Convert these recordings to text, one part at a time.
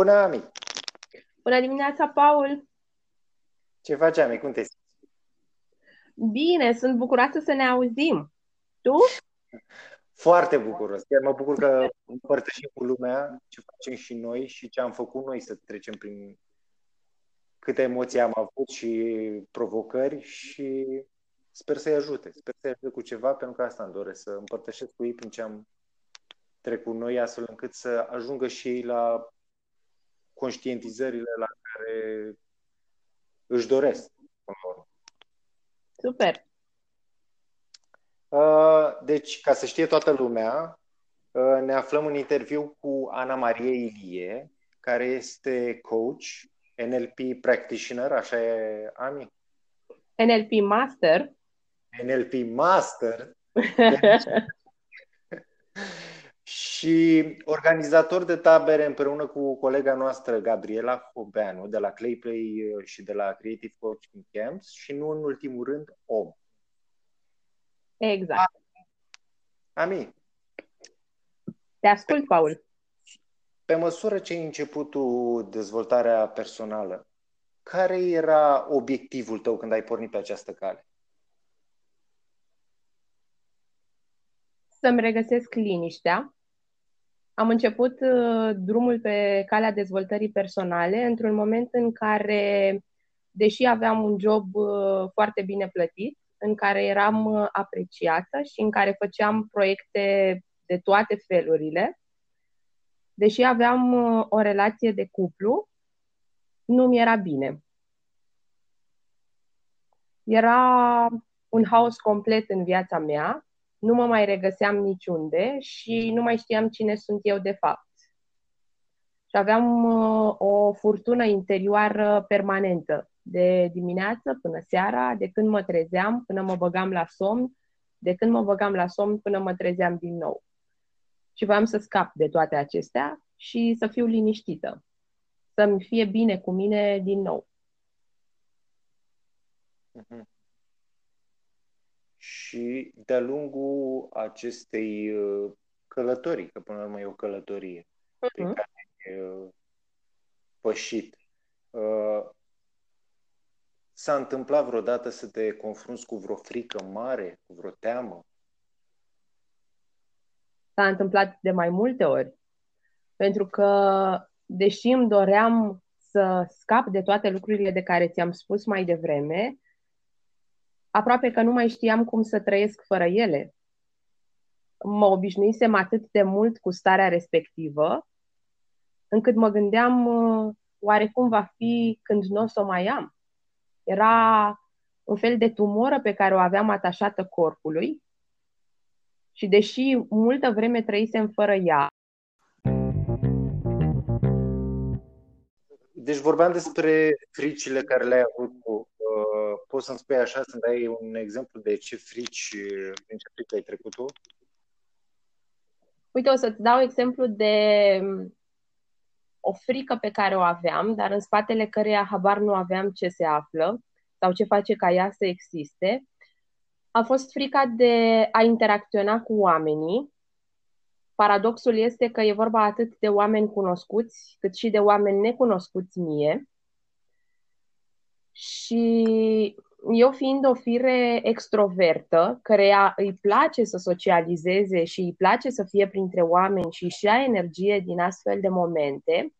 Bună, Ami! Bună dimineața, Paul! Ce faci, Ami? Cum te simți? Bine, sunt bucuroasă să ne auzim. Tu? Foarte bucuros. Chiar mă bucur că împărtășim cu lumea ce facem și noi și ce am făcut noi să trecem prin câte emoții am avut și provocări și sper să-i ajute. Sper să-i ajute cu ceva, pentru că asta îmi doresc, să împărtășesc cu ei prin ce am trecut noi, astfel încât să ajungă și ei la conștientizările la care își doresc. Super! Uh, deci, ca să știe toată lumea, uh, ne aflăm în interviu cu Ana Marie Ilie, care este coach, NLP practitioner, așa e, Ami? NLP Master. NLP Master. și organizator de tabere împreună cu colega noastră Gabriela Hobeanu de la Clayplay uh, și de la Creative Coaching Camps și nu în ultimul rând om. Exact. Ami. Te ascult, Paul. Pe măsură ce ai început tu dezvoltarea personală, care era obiectivul tău când ai pornit pe această cale? Să-mi regăsesc liniștea. Am început uh, drumul pe calea dezvoltării personale într-un moment în care, deși aveam un job uh, foarte bine plătit, în care eram uh, apreciată și în care făceam proiecte de toate felurile. Deși aveam uh, o relație de cuplu, nu mi era bine. Era un haos complet în viața mea, nu mă mai regăseam niciunde și nu mai știam cine sunt eu de fapt. Și aveam uh, o furtună interioară permanentă de dimineață până seara, de când mă trezeam până mă băgam la somn, de când mă băgam la somn până mă trezeam din nou. Și voiam să scap de toate acestea și să fiu liniștită, să-mi fie bine cu mine din nou. Uh-huh. Și de-a lungul acestei uh, călătorii, că până la urmă e o călătorie uh-huh. pe care ai uh, pășit, uh, S-a întâmplat vreodată să te confrunți cu vreo frică mare, cu vreo teamă? S-a întâmplat de mai multe ori. Pentru că, deși îmi doream să scap de toate lucrurile de care ți-am spus mai devreme, aproape că nu mai știam cum să trăiesc fără ele. Mă obișnuisem atât de mult cu starea respectivă, încât mă gândeam oare cum va fi când nu o să o mai am. Era un fel de tumoră pe care o aveam atașată corpului și deși multă vreme trăisem fără ea, deci vorbeam despre fricile care le-ai avut tu. Uh, poți să-mi spui așa, să-mi dai un exemplu de ce frici, din ce frici ai trecut tu? Uite, o să-ți dau exemplu de o frică pe care o aveam, dar în spatele căreia habar nu aveam ce se află sau ce face ca ea să existe, a fost frica de a interacționa cu oamenii. Paradoxul este că e vorba atât de oameni cunoscuți, cât și de oameni necunoscuți mie. Și eu fiind o fire extrovertă, care îi place să socializeze și îi place să fie printre oameni și își ia energie din astfel de momente,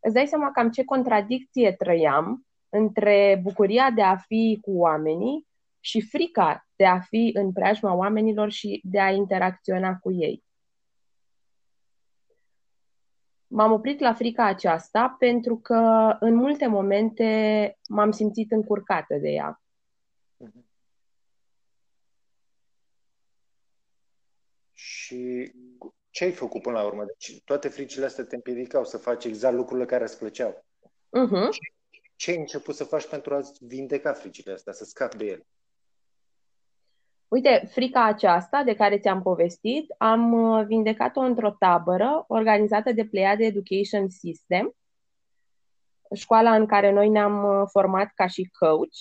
îți dai seama cam ce contradicție trăiam între bucuria de a fi cu oamenii și frica de a fi în preajma oamenilor și de a interacționa cu ei. M-am oprit la frica aceasta pentru că în multe momente m-am simțit încurcată de ea. Și ce ai făcut până la urmă? Deci toate fricile astea te împiedicau să faci exact lucrurile care îți plăceau. Uh-huh. Ce, ce ai început să faci pentru a vindeca fricile astea, să scapi de ele? Uite, frica aceasta de care ți-am povestit, am uh, vindecat-o într-o tabără organizată de Pleiade Education System, școala în care noi ne-am uh, format ca și coach.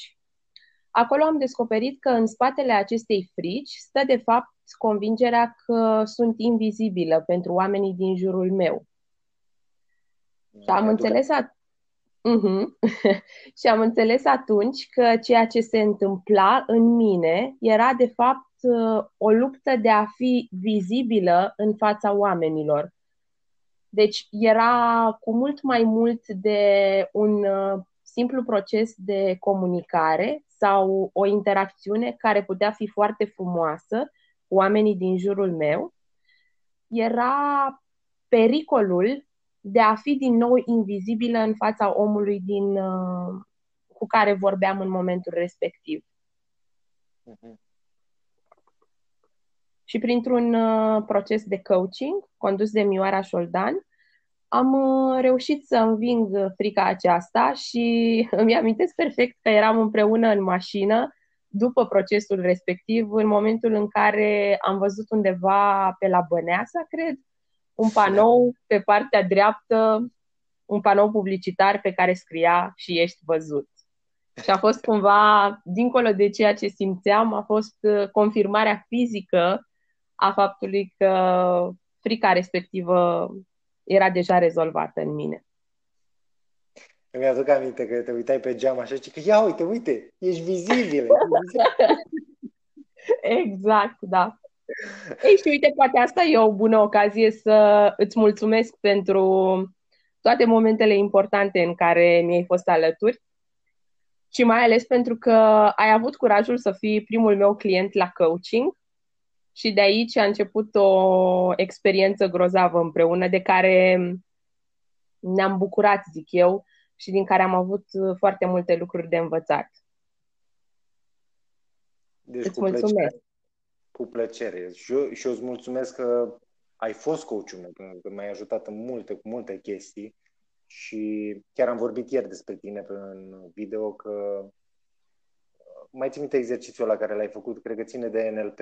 Acolo am descoperit că în spatele acestei frici stă de fapt convingerea că sunt invizibilă pentru oamenii din jurul meu. Și am înțeles, at- uh-huh. și am înțeles atunci că ceea ce se întâmpla în mine era de fapt o luptă de a fi vizibilă în fața oamenilor. Deci era cu mult mai mult de un simplu proces de comunicare sau o interacțiune care putea fi foarte frumoasă cu oamenii din jurul meu, era pericolul de a fi din nou invizibilă în fața omului din, uh, cu care vorbeam în momentul respectiv. Uh-huh. Și printr-un uh, proces de coaching condus de Mioara Șoldan, am uh, reușit să înving frica aceasta și îmi amintesc perfect că eram împreună în mașină după procesul respectiv, în momentul în care am văzut undeva pe la Băneasa, cred, un panou pe partea dreaptă, un panou publicitar pe care scria și ești văzut. Și a fost cumva, dincolo de ceea ce simțeam, a fost uh, confirmarea fizică a faptului că frica respectivă era deja rezolvată în mine. Îmi aduc aminte că te uitai pe geam așa și că ia uite, uite, ești vizibil. exact, da. Ei, și uite, poate asta e o bună ocazie să îți mulțumesc pentru toate momentele importante în care mi-ai fost alături și mai ales pentru că ai avut curajul să fii primul meu client la coaching și de aici a început o experiență grozavă împreună de care ne-am bucurat, zic eu, și din care am avut foarte multe lucruri de învățat. Deci, Îți cu mulțumesc. Plăcere, cu plăcere. Și eu, și eu îți mulțumesc că ai fost coachul meu, că m-ai ajutat în multe, cu multe chestii și chiar am vorbit ieri despre tine în video că mai țin minte exercițiul la care l-ai făcut, cred că ține de NLP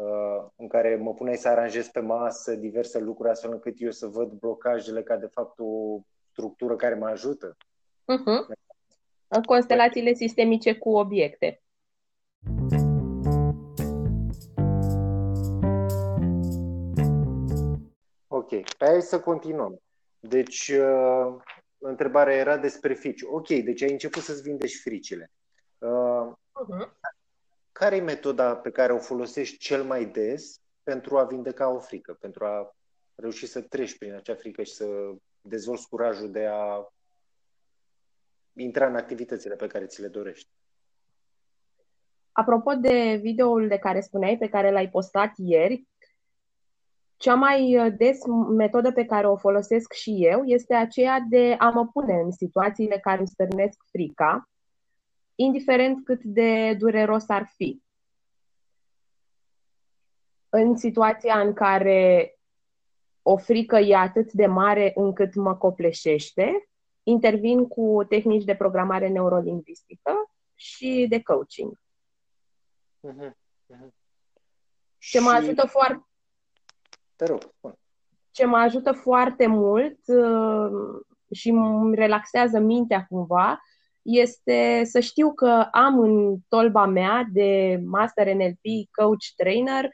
Uh, în care mă puneai să aranjez pe masă diverse lucruri astfel încât eu să văd blocajele ca de fapt o structură care mă ajută. Uh-huh. În constelațiile sistemice cu obiecte. Ok, pe hai să continuăm. Deci, uh, întrebarea era despre frici. Ok, deci ai început să-ți vindești fricile. Uh, uh-huh care e metoda pe care o folosești cel mai des pentru a vindeca o frică, pentru a reuși să treci prin acea frică și să dezvolți curajul de a intra în activitățile pe care ți le dorești? Apropo de videoul de care spuneai, pe care l-ai postat ieri, cea mai des metodă pe care o folosesc și eu este aceea de a mă pune în situațiile care îmi stârnesc frica indiferent cât de dureros ar fi. În situația în care o frică e atât de mare încât mă copleșește, intervin cu tehnici de programare neurolingvistică și de coaching. Uh-huh. Uh-huh. Ce și... mă ajută foarte. Te rog, spun. Ce mă ajută foarte mult uh, și îmi relaxează mintea cumva este să știu că am în tolba mea de Master NLP, Coach, Trainer,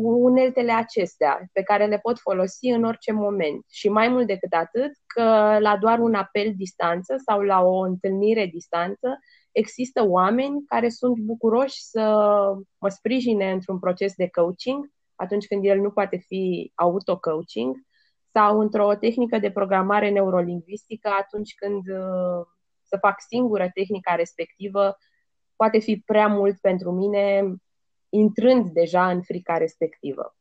uneltele acestea pe care le pot folosi în orice moment. Și mai mult decât atât, că la doar un apel distanță sau la o întâlnire distanță, există oameni care sunt bucuroși să mă sprijine într-un proces de coaching, atunci când el nu poate fi auto-coaching, sau într-o tehnică de programare neurolingvistică atunci când să fac singură tehnica respectivă poate fi prea mult pentru mine, intrând deja în frica respectivă.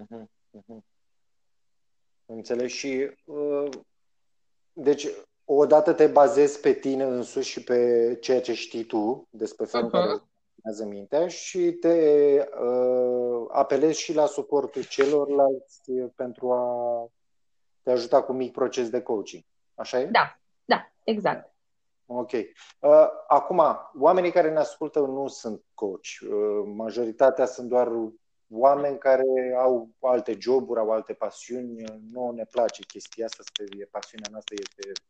Uh-huh, uh-huh. Înțeleg și uh, deci odată te bazezi pe tine însuși și pe ceea ce știi tu despre felul uh-huh. care funcționează mintea și te uh, apelezi și la suportul celorlalți pentru a te ajuta cu mic proces de coaching. Așa e? Da, da, exact. Ok. Uh, acum, oamenii care ne ascultă nu sunt coach. Uh, majoritatea sunt doar oameni care au alte joburi, au alte pasiuni. Nu ne place chestia asta, este, pasiunea noastră este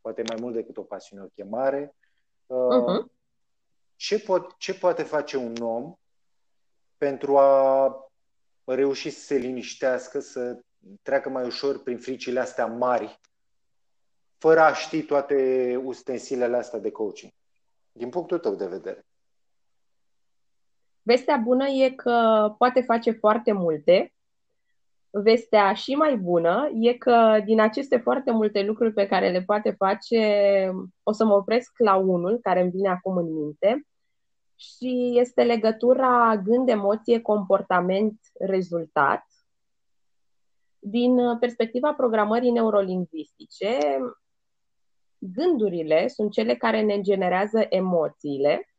poate mai mult decât o pasiune, o chemare. Uh, uh-huh. Ce, pot, ce poate face un om pentru a reuși să se liniștească, să treacă mai ușor prin fricile astea mari fără a ști toate ustensilele astea de coaching, din punctul tău de vedere? Vestea bună e că poate face foarte multe. Vestea și mai bună e că din aceste foarte multe lucruri pe care le poate face, o să mă opresc la unul care îmi vine acum în minte și este legătura gând, emoție, comportament, rezultat. Din perspectiva programării neurolingvistice, gândurile sunt cele care ne generează emoțiile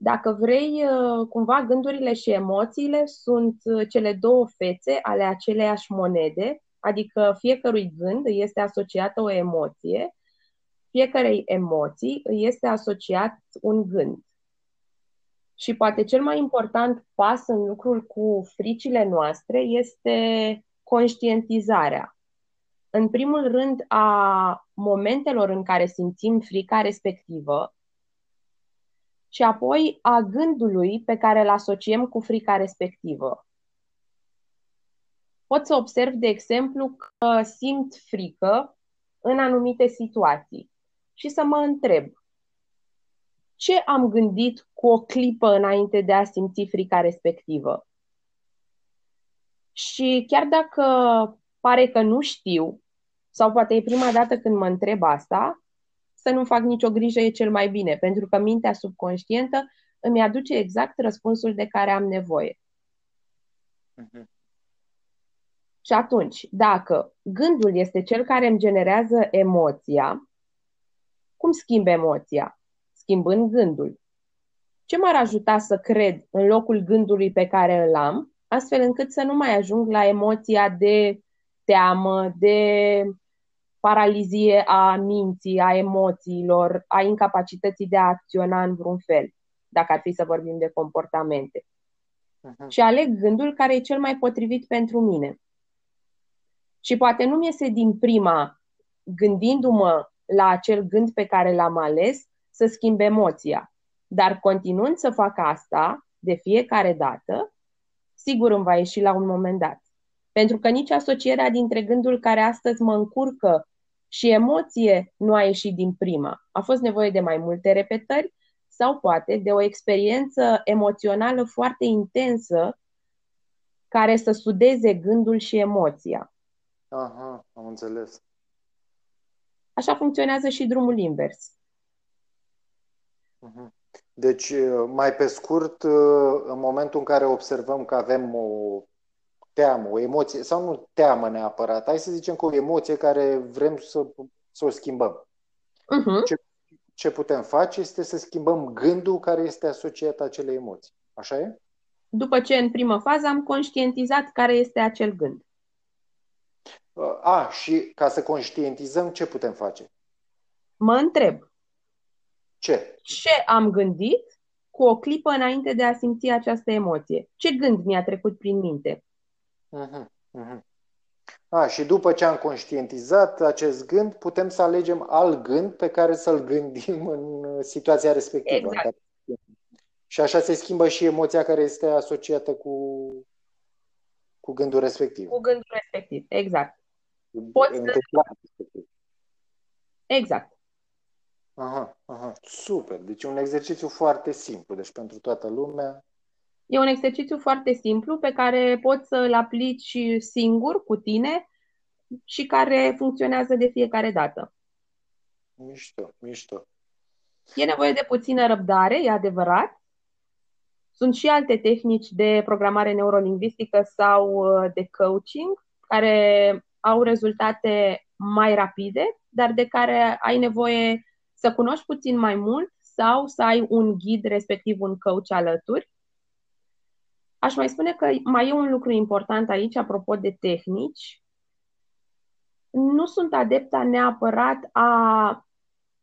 dacă vrei, uh, cumva gândurile și emoțiile sunt uh, cele două fețe ale aceleiași monede, adică fiecărui gând este asociată o emoție, fiecarei emoții este asociat un gând. Și poate cel mai important pas în lucrul cu fricile noastre este conștientizarea. În primul rând, a momentelor în care simțim frica respectivă, și apoi a gândului pe care îl asociem cu frica respectivă. Pot să observ, de exemplu, că simt frică în anumite situații și să mă întreb ce am gândit cu o clipă înainte de a simți frica respectivă. Și chiar dacă pare că nu știu, sau poate e prima dată când mă întreb asta, să nu fac nicio grijă e cel mai bine, pentru că mintea subconștientă îmi aduce exact răspunsul de care am nevoie. Uh-huh. Și atunci, dacă gândul este cel care îmi generează emoția, cum schimb emoția? Schimbând gândul. Ce m-ar ajuta să cred în locul gândului pe care îl am, astfel încât să nu mai ajung la emoția de teamă, de paralizie a minții, a emoțiilor, a incapacității de a acționa în vreun fel, dacă ar fi să vorbim de comportamente. Uh-huh. Și aleg gândul care e cel mai potrivit pentru mine. Și poate nu mi iese din prima, gândindu-mă la acel gând pe care l-am ales, să schimb emoția. Dar continuând să fac asta de fiecare dată, sigur îmi va ieși la un moment dat. Pentru că nici asocierea dintre gândul care astăzi mă încurcă și emoție nu a ieșit din prima. A fost nevoie de mai multe repetări sau poate de o experiență emoțională foarte intensă care să sudeze gândul și emoția. Aha, am înțeles. Așa funcționează și drumul invers. Mhm. Deci, mai pe scurt, în momentul în care observăm că avem o teamă, o emoție, sau nu teamă neapărat, hai să zicem că o emoție care vrem să, să o schimbăm. Uh-huh. Ce, ce putem face este să schimbăm gândul care este asociat acelei emoții. Așa e? După ce în primă fază am conștientizat care este acel gând. A, și ca să conștientizăm, ce putem face? Mă întreb. Ce? Ce am gândit cu o clipă înainte de a simți această emoție? Ce gând mi-a trecut prin minte? Uh-huh, uh-huh. A, și după ce am conștientizat acest gând, putem să alegem alt gând pe care să-l gândim în uh, situația respectivă. Exact. Și așa se schimbă și emoția care este asociată cu, cu gândul respectiv. Cu gândul respectiv, exact. Poți să... Exact. Aha, aha, super. Deci un exercițiu foarte simplu. Deci pentru toată lumea E un exercițiu foarte simplu pe care poți să-l aplici singur, cu tine, și care funcționează de fiecare dată. Mișto, mișto. E nevoie de puțină răbdare, e adevărat. Sunt și alte tehnici de programare neurolingvistică sau uh, de coaching care au rezultate mai rapide, dar de care ai nevoie să cunoști puțin mai mult sau să ai un ghid, respectiv un coach alături. Aș mai spune că mai e un lucru important aici, apropo de tehnici. Nu sunt adepta neapărat a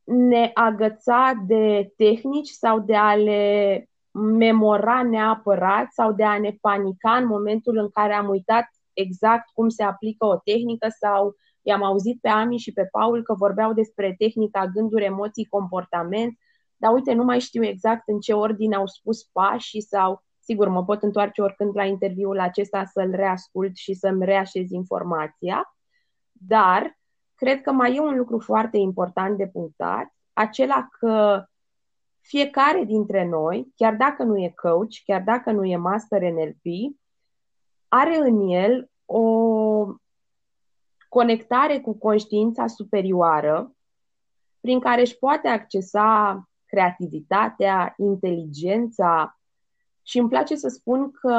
ne agăța de tehnici sau de a le memora neapărat sau de a ne panica în momentul în care am uitat exact cum se aplică o tehnică sau i-am auzit pe Ami și pe Paul că vorbeau despre tehnica gânduri, emoții, comportament, dar uite, nu mai știu exact în ce ordine au spus pașii sau Sigur, mă pot întoarce oricând la interviul acesta să-l reascult și să-mi reașez informația, dar cred că mai e un lucru foarte important de punctat, acela că fiecare dintre noi, chiar dacă nu e coach, chiar dacă nu e master NLP, are în el o conectare cu conștiința superioară prin care își poate accesa creativitatea, inteligența și îmi place să spun că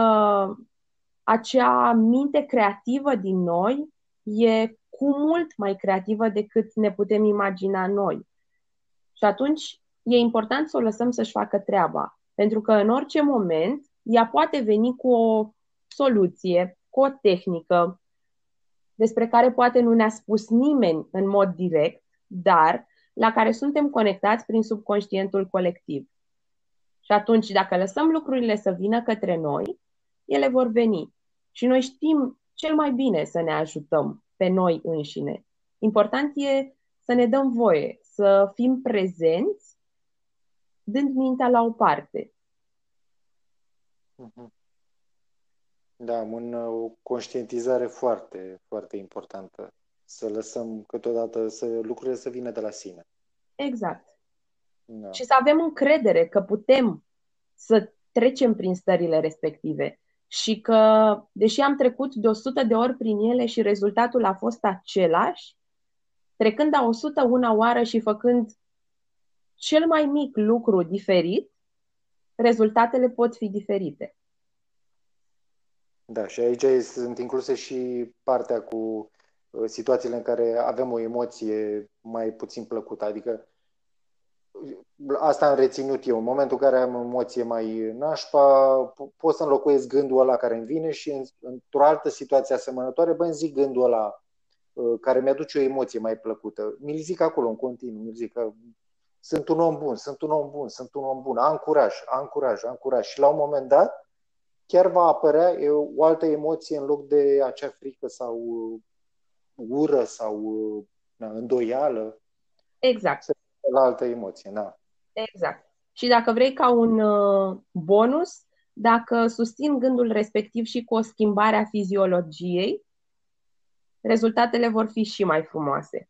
acea minte creativă din noi e cu mult mai creativă decât ne putem imagina noi. Și atunci e important să o lăsăm să-și facă treaba. Pentru că în orice moment ea poate veni cu o soluție, cu o tehnică despre care poate nu ne-a spus nimeni în mod direct, dar la care suntem conectați prin subconștientul colectiv. Și atunci, dacă lăsăm lucrurile să vină către noi, ele vor veni. Și noi știm cel mai bine să ne ajutăm pe noi înșine. Important e să ne dăm voie, să fim prezenți, dând mintea la o parte. Mhm. Da, un, o conștientizare foarte, foarte importantă. Să lăsăm câteodată să lucrurile să vină de la sine. Exact. Da. Și să avem încredere că putem să trecem prin stările respective și că, deși am trecut de 100 de ori prin ele și rezultatul a fost același, trecând a 101 oară și făcând cel mai mic lucru diferit, rezultatele pot fi diferite. Da, și aici sunt incluse și partea cu uh, situațiile în care avem o emoție mai puțin plăcută. Adică asta am reținut eu. În momentul în care am emoție mai nașpa, pot să înlocuiesc gândul ăla care îmi vine și într-o altă situație asemănătoare, bă, îmi zic gândul ăla uh, care mi-aduce o emoție mai plăcută. Mi-l zic acolo în continuu, mi-l zic că sunt un om bun, sunt un om bun, sunt un om bun, am curaj, am curaj, am curaj. Și la un moment dat, chiar va apărea o altă emoție în loc de acea frică sau uh, ură sau uh, îndoială. Exact la altă emoție, da. Exact. Și dacă vrei ca un uh, bonus, dacă susțin gândul respectiv și cu o schimbare a fiziologiei, rezultatele vor fi și mai frumoase.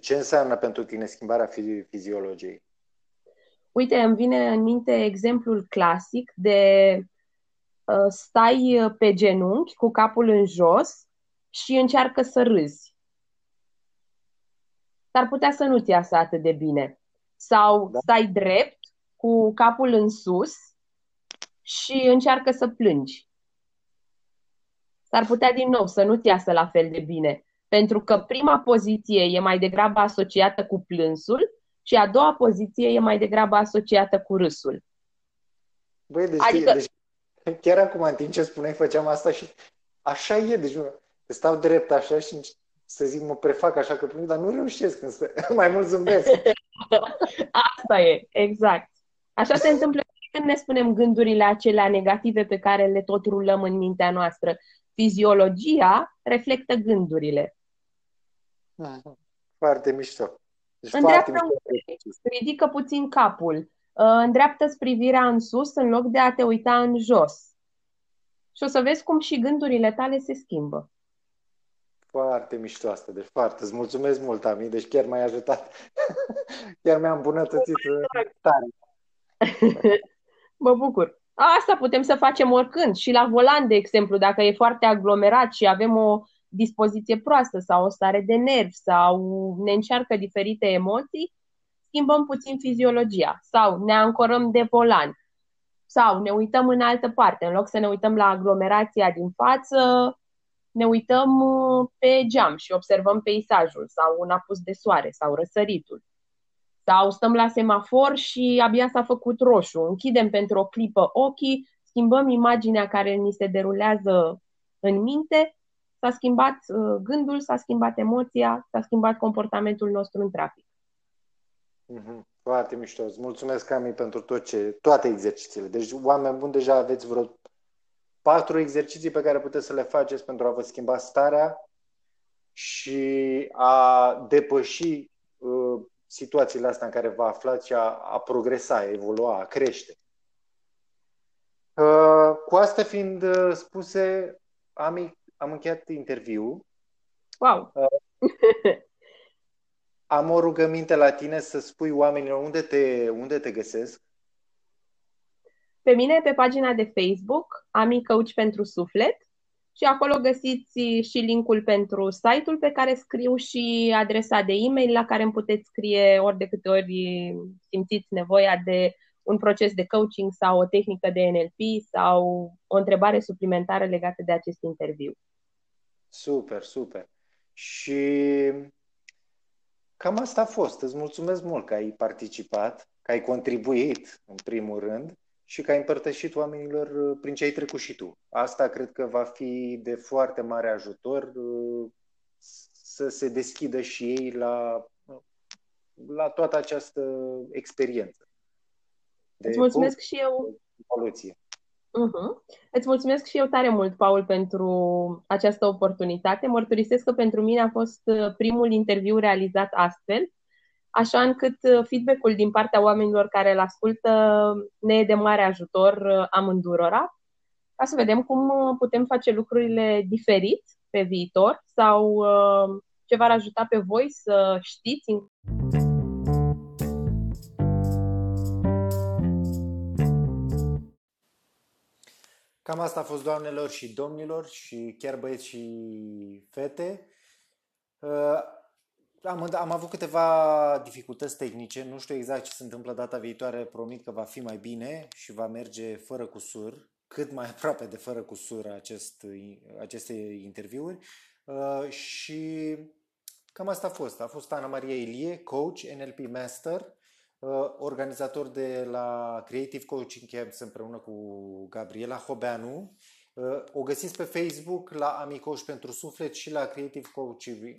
Ce înseamnă pentru tine schimbarea fiziologiei? Uite, îmi vine în minte exemplul clasic de uh, stai pe genunchi cu capul în jos și încearcă să râzi s-ar putea să nu-ți iasă atât de bine. Sau da. stai drept, cu capul în sus și încearcă să plângi. S-ar putea din nou să nu-ți iasă la fel de bine, pentru că prima poziție e mai degrabă asociată cu plânsul și a doua poziție e mai degrabă asociată cu râsul. Băi, deci, adică... deci chiar acum în timp ce spuneai făceam asta și așa e, deci stau drept așa și să zic, mă prefac așa că dar nu reușesc, însă mai mult zâmbesc. Asta e, exact. Așa se întâmplă când ne spunem gândurile acelea negative pe care le tot rulăm în mintea noastră. Fiziologia reflectă gândurile. Foarte mișto. Deci Îndreaptă foarte mișto. ridică puțin capul, uh, îndreaptă privirea în sus în loc de a te uita în jos. Și o să vezi cum și gândurile tale se schimbă. Foarte mișto asta, deci foarte. Îți mulțumesc mult, Ami, deci chiar m-ai ajutat. chiar mi-am îmbunătățit uh, tare. mă bucur. Asta putem să facem oricând. Și la volan, de exemplu, dacă e foarte aglomerat și avem o dispoziție proastă sau o stare de nervi sau ne încearcă diferite emoții, schimbăm puțin fiziologia sau ne ancorăm de volan sau ne uităm în altă parte. În loc să ne uităm la aglomerația din față, ne uităm uh, pe geam și observăm peisajul sau un apus de soare sau răsăritul. Sau stăm la semafor și abia s-a făcut roșu. Închidem pentru o clipă ochii, schimbăm imaginea care ni se derulează în minte, s-a schimbat uh, gândul, s-a schimbat emoția, s-a schimbat comportamentul nostru în trafic. Mm-hmm. Foarte mișto. Îți mulțumesc, Cami, pentru tot ce, toate exercițiile. Deci, oameni buni, deja aveți vreo patru exerciții pe care puteți să le faceți pentru a vă schimba starea și a depăși uh, situațiile astea în care vă aflați și a, a progresa, a evolua, a crește. Uh, cu astea fiind uh, spuse, am, am încheiat interviul. Wow! Uh, Am o rugăminte la tine să spui oamenilor unde te, unde te găsesc. Pe mine, pe pagina de Facebook, Ami Coach pentru Suflet și acolo găsiți și linkul pentru site-ul pe care scriu și adresa de e-mail la care îmi puteți scrie ori de câte ori simțiți nevoia de un proces de coaching sau o tehnică de NLP sau o întrebare suplimentară legată de acest interviu. Super, super. Și cam asta a fost. Îți mulțumesc mult că ai participat, că ai contribuit, în primul rând, și că ai împărtășit oamenilor uh, prin ce ai trecut și tu. Asta cred că va fi de foarte mare ajutor uh, să se deschidă și ei la, la toată această experiență. Îți mulțumesc și eu. Evoluție. Uh-huh. Îți mulțumesc și eu tare mult, Paul, pentru această oportunitate. Mărturisesc că pentru mine a fost uh, primul interviu realizat astfel așa încât uh, feedback-ul din partea oamenilor care îl ascultă ne e de mare ajutor uh, amândurora, ca să vedem cum uh, putem face lucrurile diferit pe viitor sau ce v-ar ajuta pe voi să știți. Cam asta a fost, doamnelor și domnilor, și chiar băieți și fete. Am, am avut câteva dificultăți tehnice, nu știu exact ce se întâmplă data viitoare, promit că va fi mai bine și va merge fără cusur, cât mai aproape de fără cusur acest, aceste interviuri. Uh, și cam asta a fost. A fost Ana Maria Ilie, coach, NLP Master, uh, organizator de la Creative Coaching Camps împreună cu Gabriela Hobeanu. Uh, o găsiți pe Facebook la Amicoș pentru Suflet și la Creative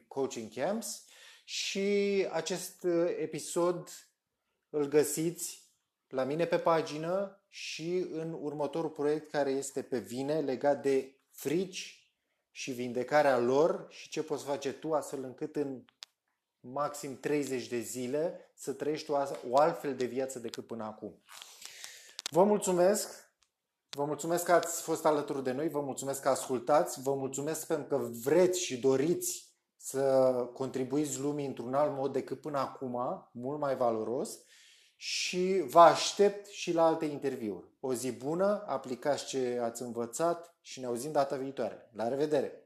Coaching Camps. Și acest uh, episod îl găsiți la mine pe pagină și în următorul proiect care este pe vine legat de frici și vindecarea lor și ce poți face tu astfel încât în maxim 30 de zile să trăiești o, o altfel de viață decât până acum. Vă mulțumesc! Vă mulțumesc că ați fost alături de noi, vă mulțumesc că ascultați, vă mulțumesc pentru că vreți și doriți să contribuiți lumii într-un alt mod decât până acum, mult mai valoros și vă aștept și la alte interviuri. O zi bună, aplicați ce ați învățat și ne auzim data viitoare. La revedere!